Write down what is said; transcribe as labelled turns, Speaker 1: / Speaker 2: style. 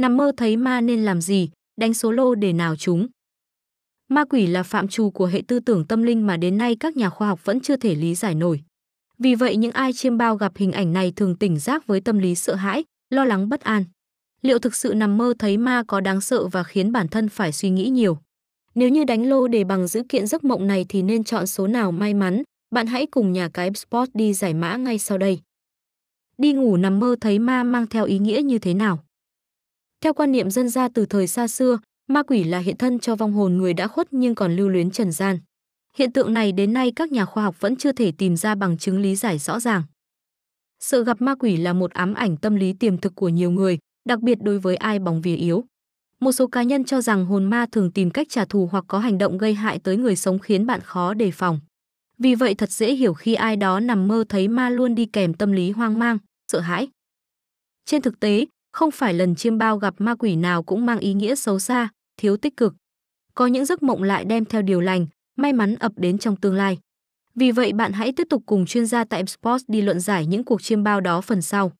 Speaker 1: Nằm mơ thấy ma nên làm gì, đánh số lô để nào chúng. Ma quỷ là phạm trù của hệ tư tưởng tâm linh mà đến nay các nhà khoa học vẫn chưa thể lý giải nổi. Vì vậy những ai chiêm bao gặp hình ảnh này thường tỉnh giác với tâm lý sợ hãi, lo lắng bất an. Liệu thực sự nằm mơ thấy ma có đáng sợ và khiến bản thân phải suy nghĩ nhiều? Nếu như đánh lô để bằng dữ kiện giấc mộng này thì nên chọn số nào may mắn? Bạn hãy cùng nhà cái Sport đi giải mã ngay sau đây. Đi ngủ nằm mơ thấy ma mang theo ý nghĩa như thế nào? Theo quan niệm dân gian từ thời xa xưa, ma quỷ là hiện thân cho vong hồn người đã khuất nhưng còn lưu luyến trần gian. Hiện tượng này đến nay các nhà khoa học vẫn chưa thể tìm ra bằng chứng lý giải rõ ràng. Sợ gặp ma quỷ là một ám ảnh tâm lý tiềm thực của nhiều người, đặc biệt đối với ai bóng vía yếu. Một số cá nhân cho rằng hồn ma thường tìm cách trả thù hoặc có hành động gây hại tới người sống khiến bạn khó đề phòng. Vì vậy thật dễ hiểu khi ai đó nằm mơ thấy ma luôn đi kèm tâm lý hoang mang, sợ hãi. Trên thực tế, không phải lần chiêm bao gặp ma quỷ nào cũng mang ý nghĩa xấu xa, thiếu tích cực. Có những giấc mộng lại đem theo điều lành, may mắn ập đến trong tương lai. Vì vậy bạn hãy tiếp tục cùng chuyên gia tại Sports đi luận giải những cuộc chiêm bao đó phần sau.